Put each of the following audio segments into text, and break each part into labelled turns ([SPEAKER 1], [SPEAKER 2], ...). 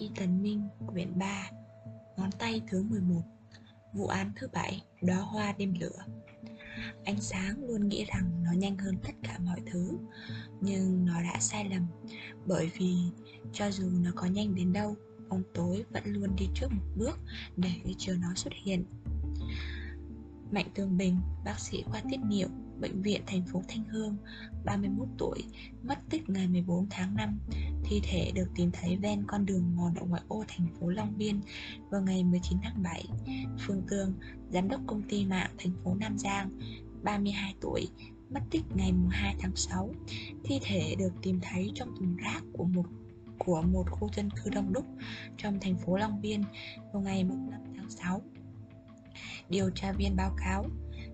[SPEAKER 1] Y Tần Minh, quyển 3 Ngón tay thứ 11 Vụ án thứ bảy, đóa hoa đêm lửa. Ánh sáng luôn nghĩ rằng nó nhanh hơn tất cả mọi thứ Nhưng nó đã sai lầm Bởi vì cho dù nó có nhanh đến đâu Bóng tối vẫn luôn đi trước một bước để chờ nó xuất hiện. Mạnh Tường Bình, bác sĩ khoa tiết niệu, bệnh viện thành phố Thanh Hương, 31 tuổi, mất tích ngày 14 tháng 5. Thi thể được tìm thấy ven con đường mòn ở ngoại ô thành phố Long Biên vào ngày 19 tháng 7. Phương Tương, giám đốc công ty mạng thành phố Nam Giang, 32 tuổi, mất tích ngày 2 tháng 6. Thi thể được tìm thấy trong thùng rác của một của một khu dân cư đông đúc trong thành phố Long Biên vào ngày 5 tháng 6 điều tra viên báo cáo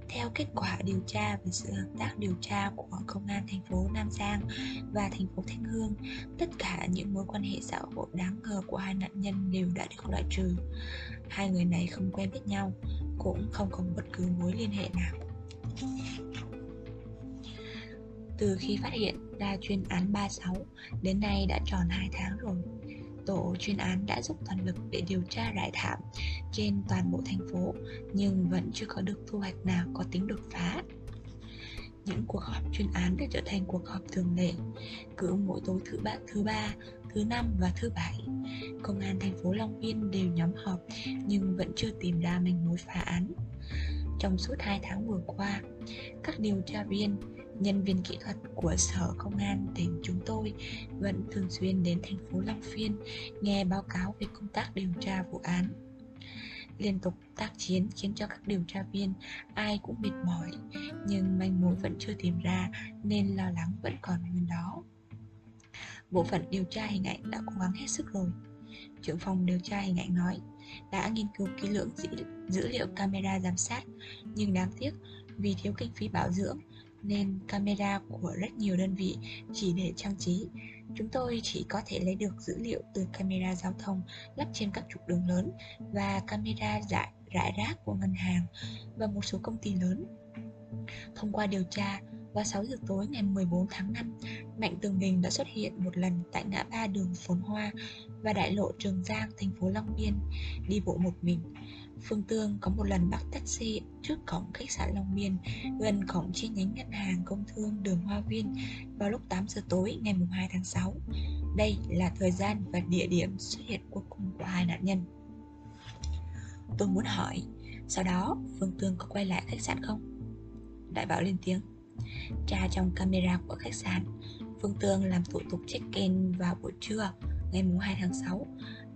[SPEAKER 1] theo kết quả điều tra về sự hợp tác điều tra của công an thành phố Nam Giang và thành phố Thanh Hương, tất cả những mối quan hệ xã hội đáng ngờ của hai nạn nhân đều đã được loại trừ. Hai người này không quen biết nhau, cũng không có bất cứ mối liên hệ nào. Từ khi phát hiện ra chuyên án 36, đến nay đã tròn 2 tháng rồi tổ chuyên án đã dốc toàn lực để điều tra rải thảm trên toàn bộ thành phố nhưng vẫn chưa có được thu hoạch nào có tính đột phá. Những cuộc họp chuyên án đã trở thành cuộc họp thường lệ, cứ mỗi tối thứ ba, thứ ba, thứ năm và thứ bảy. Công an thành phố Long Biên đều nhóm họp nhưng vẫn chưa tìm ra manh mối phá án. Trong suốt 2 tháng vừa qua, các điều tra viên, nhân viên kỹ thuật của Sở Công an tỉnh chúng tôi vẫn thường xuyên đến thành phố Long Phiên nghe báo cáo về công tác điều tra vụ án. Liên tục tác chiến khiến cho các điều tra viên ai cũng mệt mỏi, nhưng manh mối vẫn chưa tìm ra nên lo lắng vẫn còn nguyên đó. Bộ phận điều tra hình ảnh đã cố gắng hết sức rồi. Trưởng phòng điều tra hình ảnh nói đã nghiên cứu kỹ lưỡng dữ, dữ liệu camera giám sát, nhưng đáng tiếc vì thiếu kinh phí bảo dưỡng nên camera của rất nhiều đơn vị chỉ để trang trí. Chúng tôi chỉ có thể lấy được dữ liệu từ camera giao thông lắp trên các trục đường lớn và camera rải, rải rác của ngân hàng và một số công ty lớn. Thông qua điều tra, vào 6 giờ tối ngày 14 tháng 5, Mạnh Tường Bình đã xuất hiện một lần tại ngã ba đường Phồn Hoa và đại lộ Trường Giang, thành phố Long Biên, đi bộ một mình. Phương Tương có một lần bắt taxi trước cổng khách sạn Long Biên, gần cổng chi nhánh ngân hàng công thương đường Hoa Viên vào lúc 8 giờ tối ngày 2 tháng 6. Đây là thời gian và địa điểm xuất hiện cuối cùng của hai nạn nhân. Tôi muốn hỏi, sau đó Phương Tương có quay lại khách sạn không? Đại bảo lên tiếng Tra trong camera của khách sạn Phương Tương làm thủ tục check-in vào buổi trưa ngày 2 tháng 6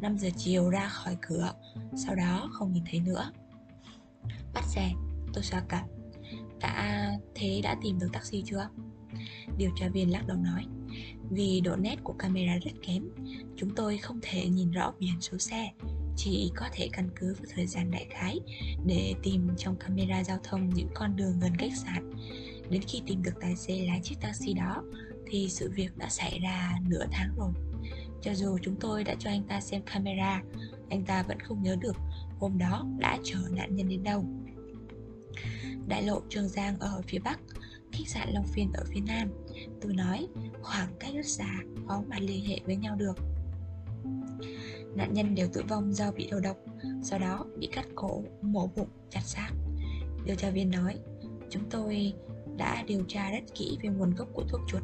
[SPEAKER 1] 5 giờ chiều ra khỏi cửa. Sau đó không nhìn thấy nữa. Bắt xe, Tôi xoa cặp Đã thế đã tìm được taxi chưa? Điều tra viên lắc đầu nói, Vì độ nét của camera rất kém, Chúng tôi không thể nhìn rõ biển số xe, Chỉ có thể căn cứ vào thời gian đại khái Để tìm trong camera giao thông những con đường gần khách sạn. Đến khi tìm được tài xế lái chiếc taxi đó, Thì sự việc đã xảy ra nửa tháng rồi cho dù chúng tôi đã cho anh ta xem camera, anh ta vẫn không nhớ được hôm đó đã chở nạn nhân đến đâu. Đại lộ Trường Giang ở phía Bắc, khách sạn Long Phiên ở phía Nam. Tôi nói, khoảng cách rất xa, khó mà liên hệ với nhau được. Nạn nhân đều tử vong do bị đầu độc, sau đó bị cắt cổ, mổ bụng, chặt xác. Điều tra viên nói, chúng tôi đã điều tra rất kỹ về nguồn gốc của thuốc chuột,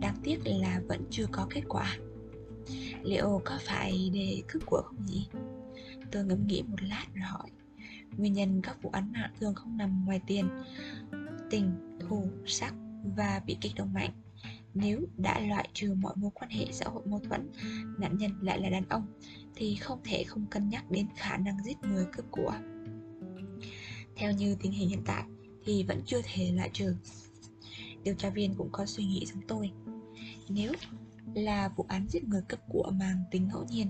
[SPEAKER 1] đáng tiếc là vẫn chưa có kết quả. Liệu có phải để cướp của không nhỉ? Tôi ngẫm nghĩ một lát rồi hỏi. Nguyên nhân các vụ án mạng thường không nằm ngoài tiền Tình, thù, sắc và bị kích động mạnh. Nếu đã loại trừ mọi mối quan hệ xã hội mâu thuẫn Nạn nhân lại là đàn ông Thì không thể không cân nhắc đến khả năng giết người cướp của. Theo như tình hình hiện tại Thì vẫn chưa thể loại trừ. Điều tra viên cũng có suy nghĩ giống tôi. Nếu là vụ án giết người cấp của mang tính ngẫu nhiên,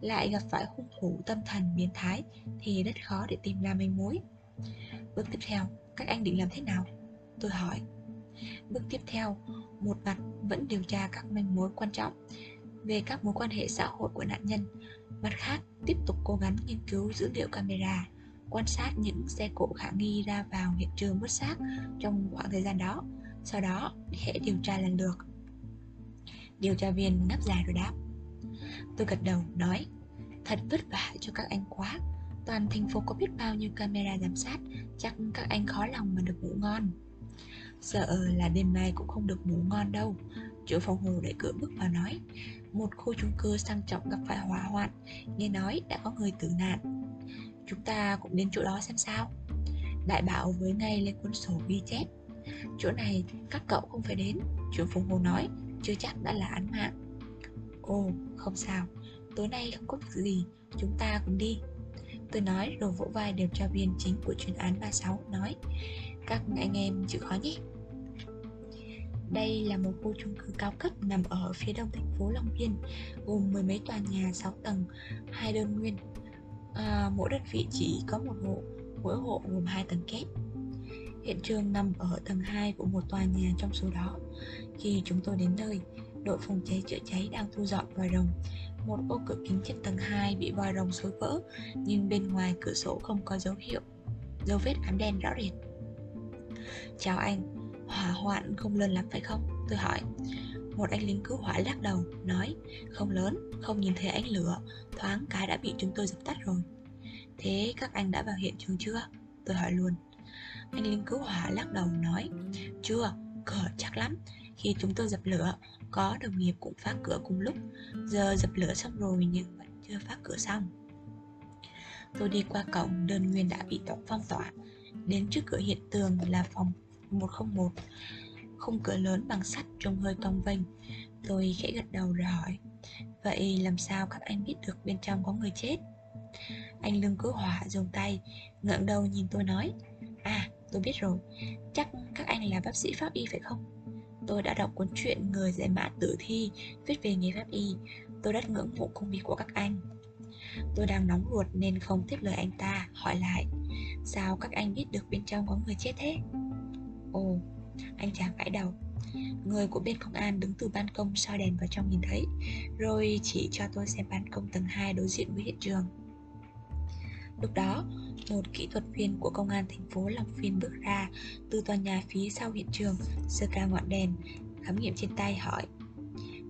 [SPEAKER 1] lại gặp phải hung thủ tâm thần biến thái thì rất khó để tìm ra manh mối. Bước tiếp theo, các anh định làm thế nào? Tôi hỏi. Bước tiếp theo, một mặt vẫn điều tra các manh mối quan trọng về các mối quan hệ xã hội của nạn nhân, mặt khác tiếp tục cố gắng nghiên cứu dữ liệu camera, quan sát những xe cộ khả nghi ra vào hiện trường vứt xác trong khoảng thời gian đó, sau đó hệ điều tra lần lượt. Điều tra viên ngáp dài rồi đáp. Tôi gật đầu, nói, Thật vất vả cho các anh quá. Toàn thành phố có biết bao nhiêu camera giám sát, Chắc các anh khó lòng mà được ngủ ngon. Sợ là đêm nay cũng không được ngủ ngon đâu. Chủ phòng hồ đẩy cửa bước vào nói, Một khu chung cư sang trọng gặp phải hỏa hoạn, Nghe nói đã có người tử nạn. Chúng ta cũng đến chỗ đó xem sao. Đại bảo với ngay lên cuốn sổ ghi chép, Chỗ này các cậu không phải đến. Chủ phòng hồ nói chưa chắc đã là án mạng Ồ không sao Tối nay không có việc gì Chúng ta cùng đi Tôi nói rồi vỗ vai điều tra viên chính của chuyên án 36 nói Các anh em chịu khó nhé đây là một khu chung cư cao cấp nằm ở phía đông thành phố Long Biên, gồm mười mấy tòa nhà 6 tầng, hai đơn nguyên. À, mỗi đơn vị chỉ có một hộ, mỗi hộ gồm hai tầng kép. Hiện trường nằm ở tầng 2 của một tòa nhà trong số đó. Khi chúng tôi đến nơi, đội phòng cháy chữa cháy đang thu dọn vòi rồng. Một ô cửa kính trên tầng 2 bị vòi rồng xối vỡ, nhưng bên ngoài cửa sổ không có dấu hiệu, dấu vết ám đen rõ rệt. Chào anh, Hỏa hoạn không lớn lắm phải không? Tôi hỏi Một anh lính cứu hỏa lắc đầu Nói không lớn, không nhìn thấy ánh lửa Thoáng cái đã bị chúng tôi dập tắt rồi Thế các anh đã vào hiện trường chưa? Tôi hỏi luôn Anh lính cứu hỏa lắc đầu nói Chưa, cửa chắc lắm. Khi chúng tôi dập lửa, Có đồng nghiệp cũng phá cửa cùng lúc. Giờ dập lửa xong rồi nhưng vẫn chưa phá cửa xong. Tôi đi qua cổng đơn nguyên đã bị tổng phong tỏa. Đến trước cửa hiện tường là phòng 101 Khung cửa lớn bằng sắt trông hơi cong vênh. Tôi khẽ gật đầu rồi hỏi, Vậy làm sao các anh biết được bên trong có người chết? Anh lưng cứu hỏa dùng tay, ngẩng đầu nhìn tôi nói À tôi biết rồi. Chắc các anh là bác sĩ pháp y phải không? Tôi đã đọc cuốn truyện Người giải mã tử thi Viết về nghề pháp y. Tôi rất ngưỡng mộ công việc của các anh. Tôi đang nóng ruột nên không tiếp lời anh ta Hỏi lại. Sao các anh biết được bên trong có người chết thế? Ồ, anh chàng gãi đầu. Người của bên công an đứng từ ban công soi đèn vào trong nhìn thấy Rồi chỉ cho tôi xem ban công tầng 2 đối diện với hiện trường. Lúc đó, một kỹ thuật viên của công an thành phố Long phiên bước ra từ tòa nhà phía sau hiện trường, sơ ca ngọn đèn, khám nghiệm trên tay hỏi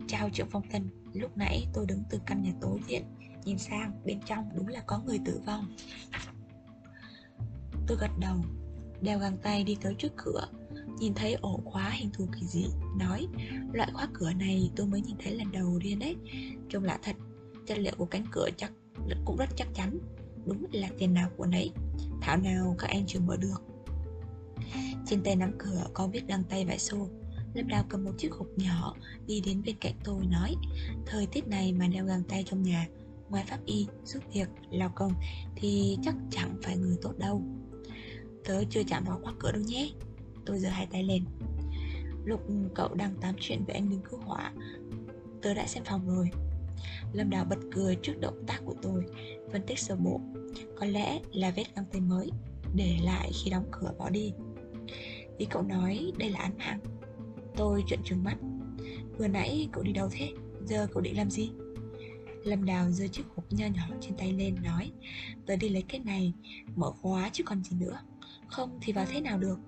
[SPEAKER 1] Chào trưởng phong thân, lúc nãy tôi đứng từ căn nhà tối diện, nhìn sang bên trong đúng là có người tử vong. Tôi gật đầu, đeo găng tay đi tới trước cửa nhìn thấy ổ khóa hình thù kỳ dị nói loại khóa cửa này tôi mới nhìn thấy lần đầu tiên đấy. Trông lạ thật chất liệu của cánh cửa chắc cũng rất chắc chắn đúng là tiền nào của nấy. Thảo nào các anh chưa mở được. Trên tay nắm cửa có viết găng tay vải xô. Lâm Đào cầm một chiếc hộp nhỏ Đi đến bên cạnh tôi nói Thời tiết này mà đeo găng tay trong nhà Ngoài pháp y, giúp việc, lao công Thì chắc chẳng phải người tốt đâu. Tớ chưa chạm vào khóa cửa đâu nhé. Tôi giơ hai tay lên. Lúc cậu đang tám chuyện với anh lính cứu hỏa Tớ đã xem phòng rồi. Lâm Đào bật cười trước động tác của tôi Phân tích sơ bộ. Có lẽ là vết găng tay mới Để lại khi đóng cửa bỏ đi. Ý cậu nói đây là án mạng. Tôi trợn trừng mắt. Vừa nãy cậu đi đâu thế? Giờ cậu định làm gì? Lâm Đào giơ chiếc hộp nho nhỏ trên tay lên nói, Tớ đi lấy cái này, Mở khóa chứ còn gì nữa. Không thì vào thế nào được?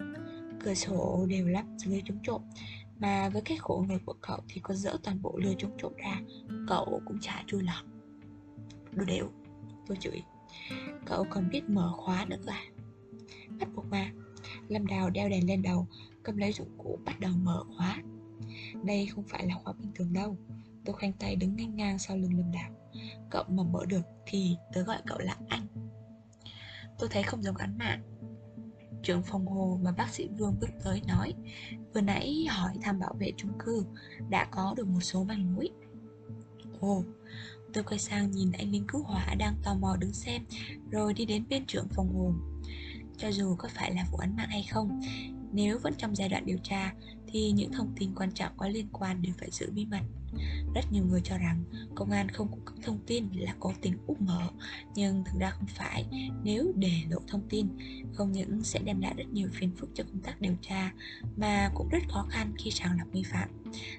[SPEAKER 1] Cửa sổ đều lắp lưới chống trộm, Mà với cái khổ người của cậu Thì có dỡ toàn bộ lưới chống trộm ra, Cậu cũng chả chui lọt. Đồ đều, Tôi chửi. Cậu còn biết mở khóa nữa à? Bắt buộc mà. Lâm Đào đeo đèn lên đầu, Cầm lấy dụng cụ bắt đầu mở khóa. Đây không phải là khóa bình thường đâu. Tôi khoanh tay đứng ngang ngang sau lưng Lâm Đào. Cậu mà mở được thì tớ gọi cậu là anh. Tôi thấy không giống án mạng. Trưởng phòng hồ mà bác sĩ Vương bước tới nói, Vừa nãy hỏi thăm bảo vệ chung cư, Đã có được một số manh mối Ồ Tôi quay sang nhìn anh lính cứu hỏa đang tò mò đứng xem, Rồi đi đến bên trưởng phòng hồ Cho dù có phải là vụ án mạng hay không, Nếu vẫn trong giai đoạn điều tra thì những thông tin quan trọng có liên quan đều phải giữ bí mật. Rất nhiều người cho rằng công an không cung cấp thông tin là cố tình úp mở, Nhưng thực ra không phải. Nếu để lộ thông tin, Không những sẽ đem lại rất nhiều phiền phức cho công tác điều tra, Mà cũng rất khó khăn khi sàng lọc nghi phạm.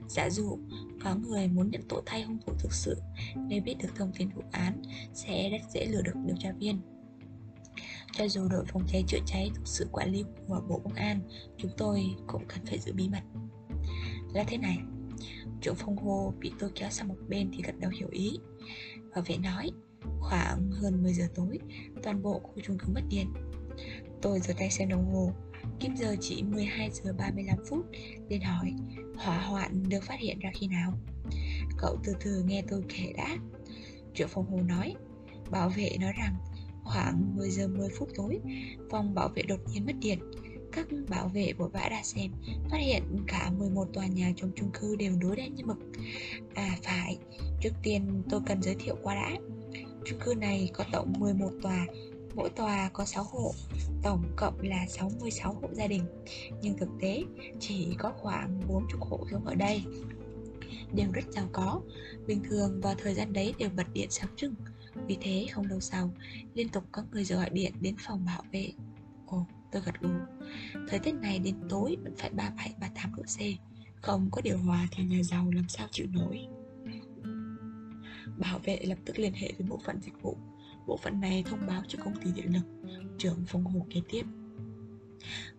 [SPEAKER 1] Giả dụ, có người muốn nhận tội thay hung thủ thực sự, Nếu biết được thông tin vụ án, Sẽ rất dễ lừa được điều tra viên cho dù đội phòng cháy chữa cháy thuộc sự quản lý của Bộ Công an, chúng tôi cũng cần phải giữ bí mật. Là thế này, chỗ phong hồ bị tôi kéo sang một bên thì gật đầu hiểu ý Và vệ nói Khoảng hơn 10 giờ tối, toàn bộ khu chung cư mất điện. Tôi giơ tay xem đồng hồ, kim giờ chỉ 12 giờ 35 phút, liền hỏi hỏa hoạn được phát hiện ra khi nào. Cậu từ từ nghe tôi kể đã. Triệu phong hồ nói, bảo vệ nói rằng khoảng 10 giờ 10 phút tối, phòng bảo vệ đột nhiên mất điện. Các bảo vệ của vã ra xem, phát hiện cả 11 tòa nhà trong chung cư đều đối đen như mực. À phải, trước tiên tôi cần giới thiệu qua đã. Chung cư này có tổng 11 tòa, mỗi tòa có 6 hộ, tổng cộng là 66 hộ gia đình. Nhưng thực tế chỉ có khoảng 40 hộ sống ở đây đều rất giàu có Bình thường vào thời gian đấy đều bật điện sáng trưng vì thế không lâu sau Liên tục có người gọi điện đến phòng bảo vệ. Ồ, tôi gật gù. Thời tiết này đến tối vẫn phải 37-38 độ C Không có điều hòa thì nhà giàu làm sao chịu nổi. Bảo vệ lập tức liên hệ với bộ phận dịch vụ. Bộ phận này thông báo cho công ty điện lực Trưởng phòng hồ kế tiếp.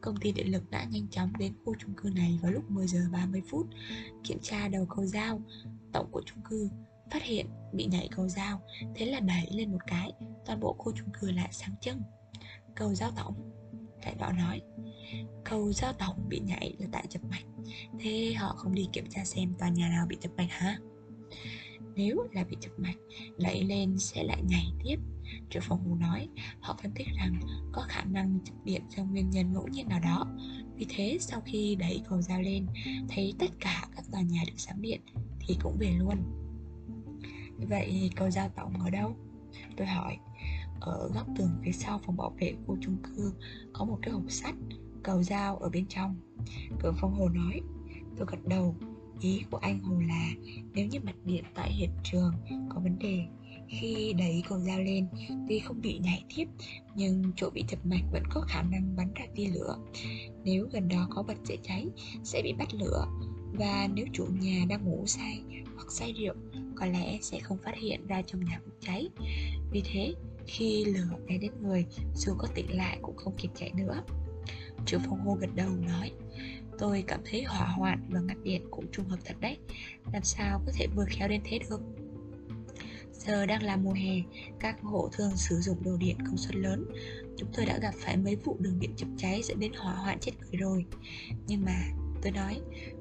[SPEAKER 1] Công ty điện lực đã nhanh chóng đến khu chung cư này vào lúc 10 giờ 30 phút Kiểm tra đầu cầu dao Tổng của chung cư. Phát hiện bị nhảy cầu dao, Thế là đẩy lên một cái, Toàn bộ khu chung cư lại sáng trưng Cầu dao tổng, Đại bảo nói, Cầu dao tổng bị nhảy là tại chập mạch, Thế họ không đi kiểm tra xem tòa nhà nào bị chập mạch hả? Nếu là bị chập mạch Đẩy lên sẽ lại nhảy tiếp. Trưởng phòng hù nói, Họ phân tích rằng có khả năng chập điện do nguyên nhân ngẫu nhiên nào đó. Vì thế sau khi đẩy cầu dao lên, Thấy tất cả các tòa nhà được sáng điện Thì cũng về luôn. Vậy cầu dao tổng ở đâu? Tôi hỏi. Ở góc tường phía sau phòng bảo vệ khu chung cư Có một cái hộp sắt Cầu dao ở bên trong. Cường phong hồ nói. Tôi gật đầu. Ý của anh Hồ là nếu như mặt điện tại hiện trường có vấn đề, khi đẩy cầu dao lên, tuy không bị nhảy tiếp, nhưng chỗ bị chập mạch vẫn có khả năng bắn ra tia lửa. Nếu gần đó có vật dễ cháy, sẽ bị bắt lửa. Và nếu chủ nhà đang ngủ say hoặc say rượu có lẽ sẽ không phát hiện ra trong nhà vụ cháy. Vì thế khi lửa cháy đến người dù có tỉnh lại cũng không kịp chạy nữa. Trưởng phòng hô gật đầu nói Tôi cảm thấy hỏa hoạn và ngắt điện cũng trùng hợp thật đấy. Làm sao có thể vừa khéo đến thế được? Giờ đang là mùa hè, các hộ thường sử dụng đồ điện công suất lớn. Chúng tôi đã gặp phải mấy vụ đường điện chập cháy dẫn đến hỏa hoạn chết người rồi. Nhưng mà tôi nói,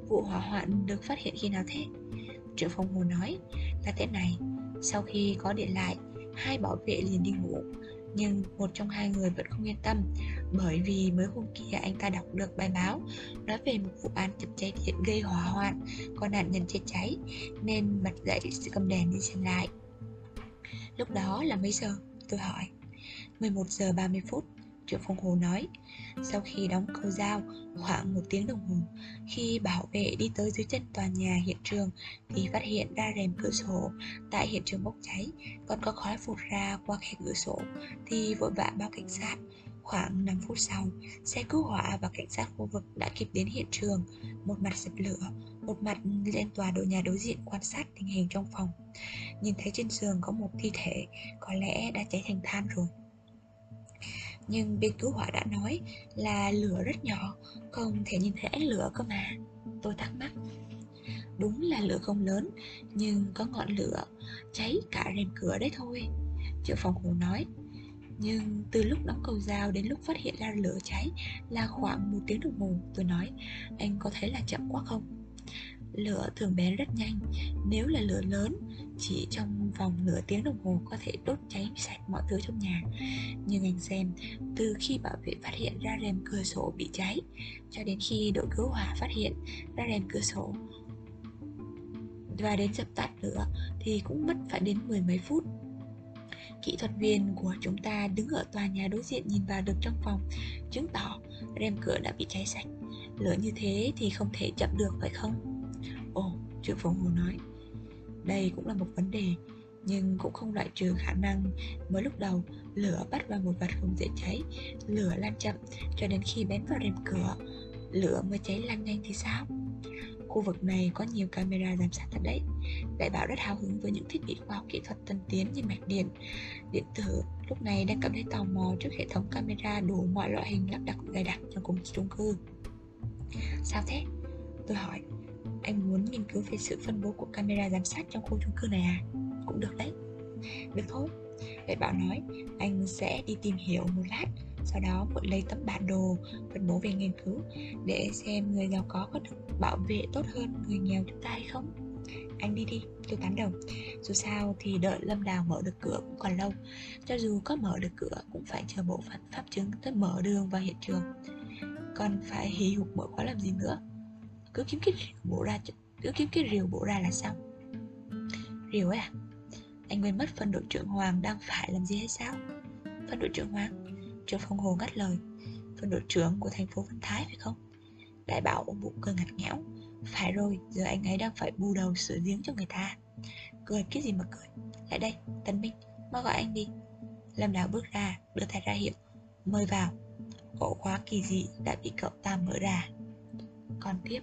[SPEAKER 1] vụ hỏa hoạn được phát hiện khi nào thế? Triệu Phong Hồ nói là thế này Sau khi có điện lại, hai bảo vệ liền đi ngủ. Nhưng một trong hai người vẫn không yên tâm bởi vì mới hôm kia anh ta đọc được bài báo nói về một vụ án chập cháy điện gây hỏa hoạn có nạn nhân chết cháy nên bật dậy cầm đèn đi xem lại. Lúc đó là mấy giờ? Tôi hỏi. 11 giờ 30 phút. Triệu Phong Hồ nói. Sau khi đóng cầu dao khoảng một tiếng đồng hồ Khi bảo vệ đi tới dưới chân tòa nhà hiện trường Thì phát hiện ra rèm cửa sổ. Tại hiện trường bốc cháy Còn có khói phụt ra qua khe cửa sổ Thì vội vã báo cảnh sát. Khoảng 5 phút sau, xe cứu hỏa và cảnh sát khu vực đã kịp đến hiện trường. Một mặt dập lửa, một mặt lên tòa đội nhà đối diện quan sát tình hình trong phòng. Nhìn thấy trên giường có một thi thể, có lẽ đã cháy thành than rồi nhưng bên cứu hỏa đã nói là lửa rất nhỏ Không thể nhìn thấy ánh lửa cơ mà. Tôi thắc mắc. Đúng là lửa không lớn Nhưng có ngọn lửa cháy cả rèm cửa đấy thôi Triệu phòng hồ nói. Nhưng từ lúc đóng cầu dao đến lúc phát hiện ra lửa cháy là khoảng một tiếng đồng hồ Tôi nói, anh có thấy là chậm quá không? Lửa thường bén rất nhanh. Nếu là lửa lớn, Chỉ trong vòng nửa tiếng đồng hồ Có thể đốt cháy sạch mọi thứ trong nhà. Nhưng anh xem, Từ khi bảo vệ phát hiện ra rèm cửa sổ bị cháy, Cho đến khi đội cứu hỏa phát hiện ra rèm cửa sổ Và đến dập tắt lửa, Thì cũng mất phải đến mười mấy phút. Kỹ thuật viên của chúng ta đứng ở tòa nhà đối diện nhìn vào được trong phòng, Chứng tỏ rèm cửa đã bị cháy sạch. Lửa như thế thì không thể chậm được, phải không? Triệu Phong hồ nói Đây cũng là một vấn đề, Nhưng cũng không loại trừ khả năng Mới lúc đầu lửa bắt vào một vật không dễ cháy, Lửa lan chậm cho đến khi bén vào rèm cửa, Lửa mới cháy lan nhanh thì sao? Khu vực này có nhiều camera giám sát thật đấy, Đại bảo rất hào hứng với những thiết bị khoa học kỹ thuật tân tiến như mạch điện Điện tử lúc này đang cảm thấy tò mò trước hệ thống camera đủ mọi loại hình lắp đặt dày đặc trong cùng chung cư Sao thế? Tôi hỏi anh muốn nghiên cứu về sự phân bố của camera giám sát trong khu chung cư này à? Cũng được đấy. Được thôi. Vậy Bảo nói anh sẽ đi tìm hiểu một lát Sau đó muộn lấy tấm bản đồ phân bố về nghiên cứu Để xem người giàu có có được bảo vệ tốt hơn người nghèo chúng ta hay không. Anh đi đi, tôi tán đồng. Dù sao thì đợi Lâm Đào mở được cửa cũng còn lâu. Cho dù có mở được cửa cũng phải chờ bộ phận pháp chứng tới mở đường vào hiện trường. Còn phải hì hục mở khóa làm gì nữa? Cứ kiếm cái rìu bộ ra cứ kiếm cái rìu bộ ra là xong. Rìu ấy à Anh quên mất phân đội trưởng Hoàng đang phải làm gì hay sao? Phân đội trưởng Hoàng trưởng Phong Hồ ngắt lời. Phân đội trưởng của thành phố Vân Thái phải không? Đại bảo ôm bụng cười ngặt nghẽo. Phải rồi, giờ anh ấy đang phải bù đầu sửa giếng cho người ta. Cười cái gì mà cười? Lại đây, Tân Minh, mau gọi anh đi. Lâm Đào bước ra, đưa tay ra hiệu Mời vào. Ổ khóa kỳ dị đã bị cậu ta mở ra. Còn tiếp.